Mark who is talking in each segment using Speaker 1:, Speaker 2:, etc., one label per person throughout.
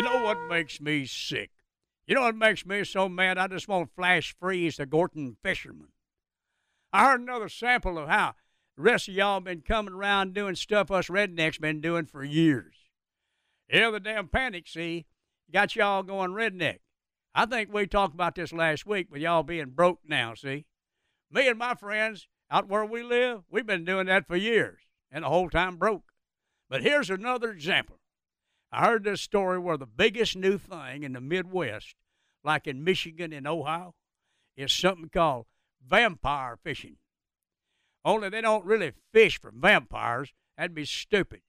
Speaker 1: You know what makes me sick? You know what makes me so mad? I just want to flash freeze the Gorton fisherman. I heard another sample of how the rest of y'all been coming around doing stuff us rednecks been doing for years. Yeah, the damn panic, see, got y'all going redneck. I think we talked about this last week with y'all being broke now, see? Me and my friends out where we live, we've been doing that for years and the whole time broke. But here's another example. I heard this story where the biggest new thing in the Midwest, like in Michigan and Ohio, is something called vampire fishing. Only they don't really fish for vampires. That'd be stupid.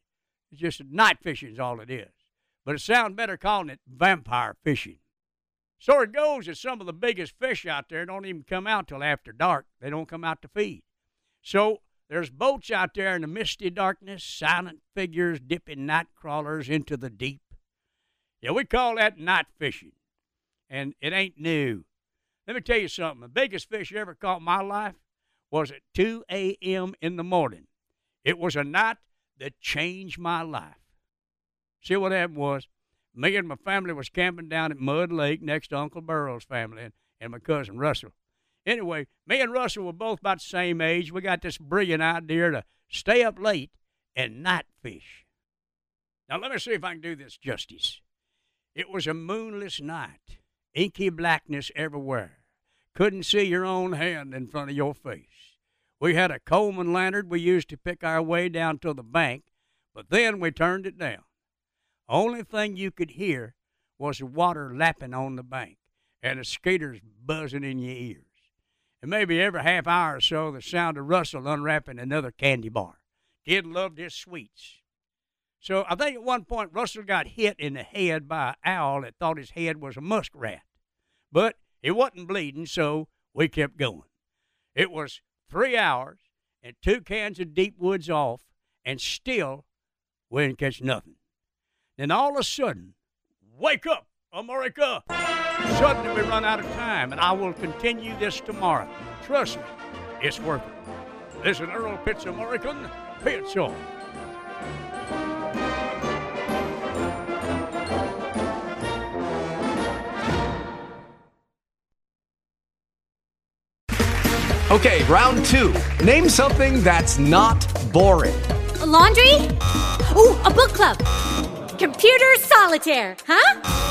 Speaker 1: It's just night fishing is all it is. But it sounds better calling it vampire fishing. Story goes that some of the biggest fish out there don't even come out till after dark. They don't come out to feed. So there's boats out there in the misty darkness, silent figures dipping night crawlers into the deep. Yeah, we call that night fishing. And it ain't new. Let me tell you something. The biggest fish I ever caught in my life was at 2 a.m. in the morning. It was a night that changed my life. See what happened was, me and my family was camping down at Mud Lake next to Uncle Burrow's family and, and my cousin Russell. Anyway, me and Russell were both about the same age. We got this brilliant idea to stay up late and night fish. Now, let me see if I can do this justice. It was a moonless night, inky blackness everywhere. Couldn't see your own hand in front of your face. We had a Coleman lantern we used to pick our way down to the bank, but then we turned it down. Only thing you could hear was the water lapping on the bank and the skaters buzzing in your ears. And maybe every half hour or so, the sound of Russell unwrapping another candy bar. Kid loved his sweets. So I think at one point Russell got hit in the head by an owl that thought his head was a muskrat. But he wasn't bleeding, so we kept going. It was three hours and two cans of deep woods off, and still we didn't catch nothing. Then all of a sudden, wake up, America! Suddenly we run out of time, and I will continue this tomorrow. Trust me, it's worth it. This is Earl Pitts American Pitts on.
Speaker 2: Okay, round two. Name something that's not boring.
Speaker 3: A laundry? Ooh, a book club. Computer solitaire, huh?